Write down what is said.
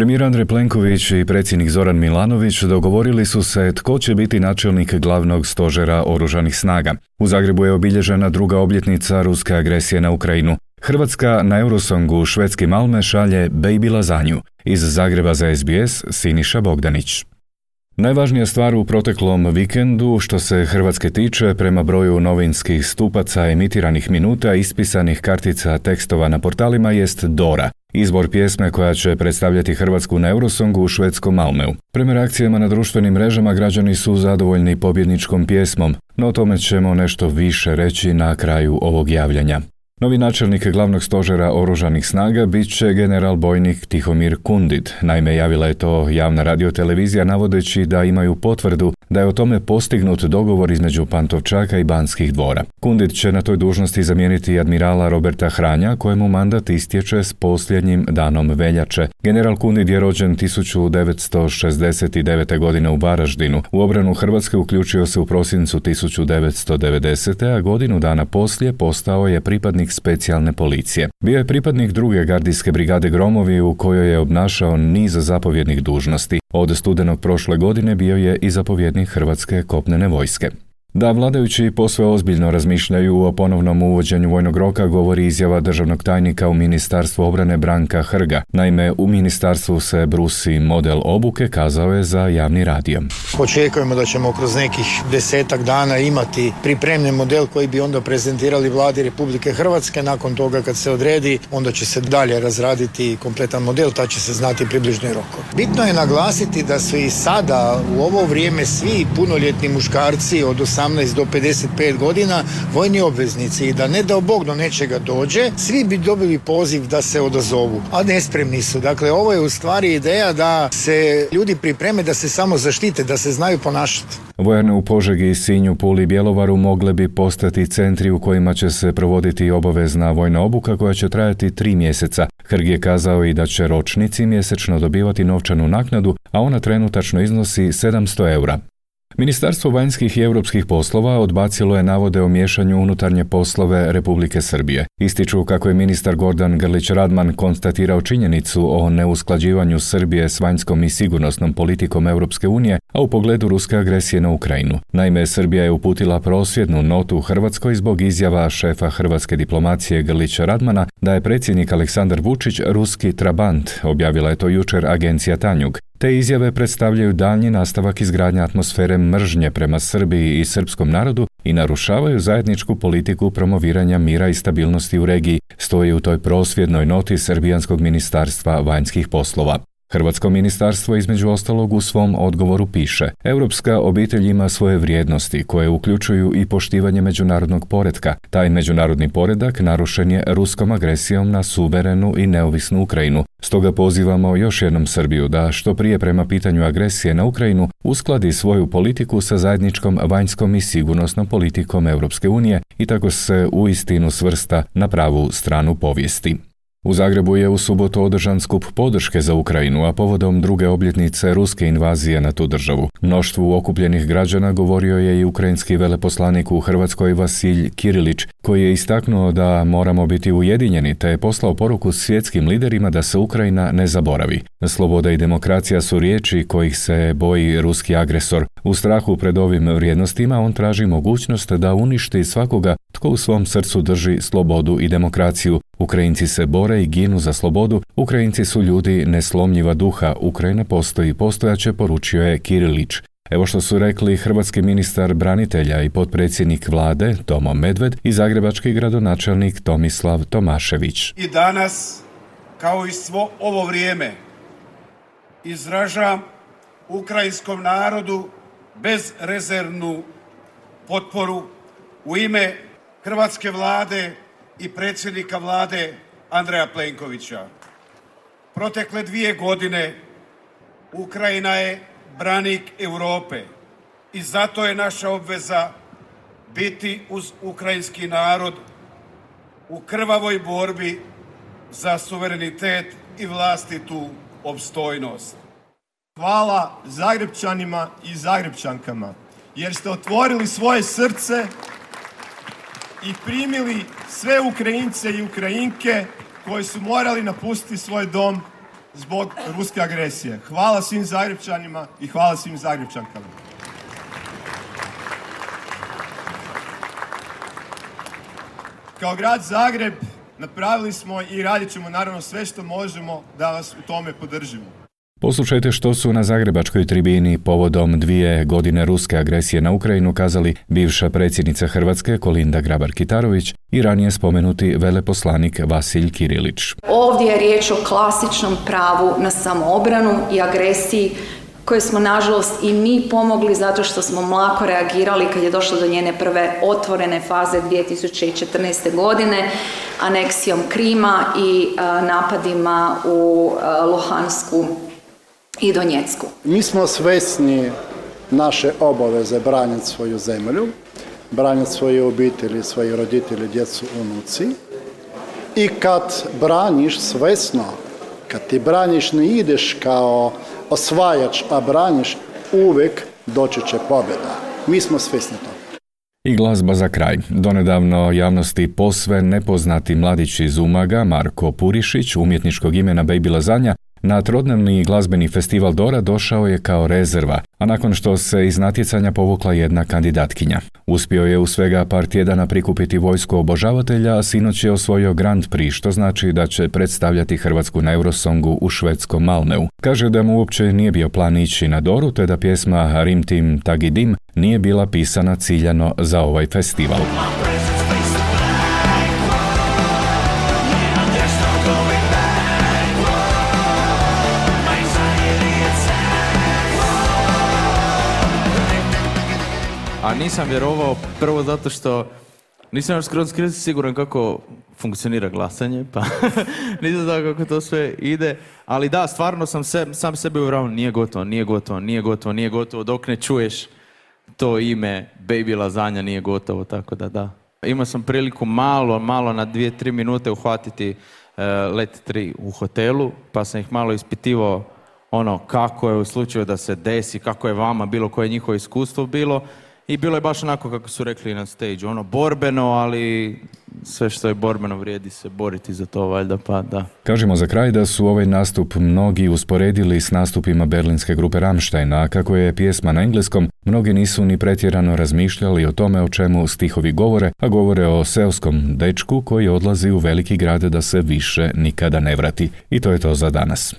Premijer Andrej Plenković i predsjednik Zoran Milanović dogovorili su se tko će biti načelnik glavnog stožera oružanih snaga. U Zagrebu je obilježena druga obljetnica ruske agresije na Ukrajinu. Hrvatska na Eurosongu švedski Malme šalje Baby Lazanju. Iz Zagreba za SBS Siniša Bogdanić. Najvažnija stvar u proteklom vikendu što se Hrvatske tiče prema broju novinskih stupaca emitiranih minuta ispisanih kartica tekstova na portalima jest Dora, Izbor pjesme koja će predstavljati Hrvatsku na Eurosongu u švedskom Malmeu. Prema reakcijama na društvenim mrežama građani su zadovoljni pobjedničkom pjesmom, no o tome ćemo nešto više reći na kraju ovog javljanja. Novi načelnik glavnog stožera oružanih snaga bit će general bojnik Tihomir Kundit. Naime, javila je to javna radiotelevizija navodeći da imaju potvrdu da je o tome postignut dogovor između Pantovčaka i Banskih dvora. Kundit će na toj dužnosti zamijeniti admirala Roberta Hranja, kojemu mandat istječe s posljednjim danom veljače. General Kundit je rođen 1969. godine u Varaždinu. U obranu Hrvatske uključio se u prosincu 1990. a godinu dana poslije postao je pripadnik specijalne policije. Bio je pripadnik druge gardijske brigade Gromovi u kojoj je obnašao niz zapovjednih dužnosti. Od studenog prošle godine bio je i zapovjednik Hrvatske kopnene vojske. Da vladajući posve ozbiljno razmišljaju o ponovnom uvođenju vojnog roka govori izjava državnog tajnika u Ministarstvu obrane Branka Hrga. Naime, u ministarstvu se brusi model obuke, kazao je za javni radio. Očekujemo da ćemo kroz nekih desetak dana imati pripremljen model koji bi onda prezentirali vladi Republike Hrvatske. Nakon toga kad se odredi, onda će se dalje razraditi kompletan model, ta će se znati približni roko. Bitno je naglasiti da su i sada u ovo vrijeme svi punoljetni muškarci od 18 do 55 godina vojni obveznici i da ne dao Bog do nečega dođe, svi bi dobili poziv da se odazovu, a nespremni su. Dakle, ovo je u stvari ideja da se ljudi pripreme da se samo zaštite, da se znaju ponašati. Vojane u Požegi, Sinju, Puli i Bjelovaru mogle bi postati centri u kojima će se provoditi obavezna vojna obuka koja će trajati tri mjeseca. Hrg je kazao i da će ročnici mjesečno dobivati novčanu naknadu, a ona trenutačno iznosi 700 eura. Ministarstvo vanjskih i europskih poslova odbacilo je navode o miješanju unutarnje poslove Republike Srbije. Ističu kako je ministar Gordan Grlić Radman konstatirao činjenicu o neusklađivanju Srbije s vanjskom i sigurnosnom politikom Europske unije, a u pogledu ruske agresije na Ukrajinu. Naime, Srbija je uputila prosvjednu notu u Hrvatskoj zbog izjava šefa hrvatske diplomacije Grlića Radmana da je predsjednik Aleksandar Vučić ruski trabant, objavila je to jučer agencija Tanjug. Te izjave predstavljaju daljnji nastavak izgradnje atmosfere mržnje prema Srbiji i srpskom narodu i narušavaju zajedničku politiku promoviranja mira i stabilnosti u regiji, stoji u toj prosvjednoj noti Srbijanskog ministarstva vanjskih poslova. Hrvatsko ministarstvo između ostalog u svom odgovoru piše Europska obitelj ima svoje vrijednosti koje uključuju i poštivanje međunarodnog poretka. Taj međunarodni poredak narušen je ruskom agresijom na suverenu i neovisnu Ukrajinu. Stoga pozivamo još jednom Srbiju da što prije prema pitanju agresije na Ukrajinu uskladi svoju politiku sa zajedničkom vanjskom i sigurnosnom politikom Europske unije i tako se u istinu svrsta na pravu stranu povijesti. U Zagrebu je u subotu održan skup podrške za Ukrajinu, a povodom druge obljetnice ruske invazije na tu državu. Mnoštvu okupljenih građana govorio je i ukrajinski veleposlanik u Hrvatskoj Vasilj Kirilić, koji je istaknuo da moramo biti ujedinjeni te je poslao poruku svjetskim liderima da se Ukrajina ne zaboravi. Sloboda i demokracija su riječi kojih se boji ruski agresor. U strahu pred ovim vrijednostima on traži mogućnost da uništi svakoga tko u svom srcu drži slobodu i demokraciju. Ukrajinci se bore i ginu za slobodu, Ukrajinci su ljudi neslomljiva duha, Ukrajina postoji, postojaće, poručio je Kirilić. Evo što su rekli hrvatski ministar branitelja i potpredsjednik vlade Tomo Medved i zagrebački gradonačelnik Tomislav Tomašević. I danas, kao i svo ovo vrijeme, izražam ukrajinskom narodu bezrezervnu potporu u ime hrvatske vlade i predsjednika vlade Andreja Plenkovića. Protekle dvije godine Ukrajina je branik Europe i zato je naša obveza biti uz ukrajinski narod u krvavoj borbi za suverenitet i vlastitu opstojnost. Hvala Zagrebčanima i Zagrebčankama jer ste otvorili svoje srce i primili sve Ukrajince i Ukrajinke koji su morali napustiti svoj dom zbog ruske agresije. Hvala svim Zagrebčanima i hvala svim Zagrebčankama. Kao grad Zagreb napravili smo i radit ćemo naravno sve što možemo da vas u tome podržimo. Poslušajte što su na Zagrebačkoj tribini povodom dvije godine ruske agresije na Ukrajinu kazali bivša predsjednica Hrvatske Kolinda Grabar-Kitarović i ranije spomenuti veleposlanik Vasilj Kirilić. Ovdje je riječ o klasičnom pravu na samoobranu i agresiji koje smo nažalost i mi pomogli zato što smo mlako reagirali kad je došlo do njene prve otvorene faze 2014. godine aneksijom Krima i napadima u Luhansku i Donjecku. Mi smo svesni naše obaveze braniti svoju zemlju, braniti svoje obitelji, svoje roditelji, djecu, unuci. I kad braniš svesno, kad ti braniš ne ideš kao osvajač, a braniš, uvijek doći će pobjeda. Mi smo svjesni toga. I glazba za kraj. Donedavno javnosti posve nepoznati mladić iz Umaga, Marko Purišić, umjetničkog imena Baby Lazanja, na trodnevni glazbeni festival Dora došao je kao rezerva, a nakon što se iz natjecanja povukla jedna kandidatkinja. Uspio je u svega par tjedana prikupiti vojsku obožavatelja, a sinoć je osvojio Grand Prix, što znači da će predstavljati Hrvatsku na Eurosongu u švedskom Malmeu. Kaže da mu uopće nije bio plan ići na Doru, te da pjesma Rim Tim Tagidim nije bila pisana ciljano za ovaj festival. A nisam vjerovao prvo zato što nisam još skroz siguran kako funkcionira glasanje, pa nisam znao kako to sve ide. Ali da, stvarno sam se, sam sebe uvjeravao, nije gotovo, nije gotovo, nije gotovo, nije gotovo, dok ne čuješ to ime Baby Lazanja nije gotovo, tako da da. Imao sam priliku malo, malo na dvije, tri minute uhvatiti uh, Let 3 u hotelu, pa sam ih malo ispitivao ono kako je u slučaju da se desi, kako je vama bilo, koje je njihovo iskustvo bilo i bilo je baš onako kako su rekli na stage, ono borbeno, ali sve što je borbeno vrijedi se boriti za to valjda, pa da. Kažemo za kraj da su ovaj nastup mnogi usporedili s nastupima berlinske grupe Rammstein, a kako je pjesma na engleskom, mnogi nisu ni pretjerano razmišljali o tome o čemu stihovi govore, a govore o seoskom dečku koji odlazi u veliki grad da se više nikada ne vrati. I to je to za danas.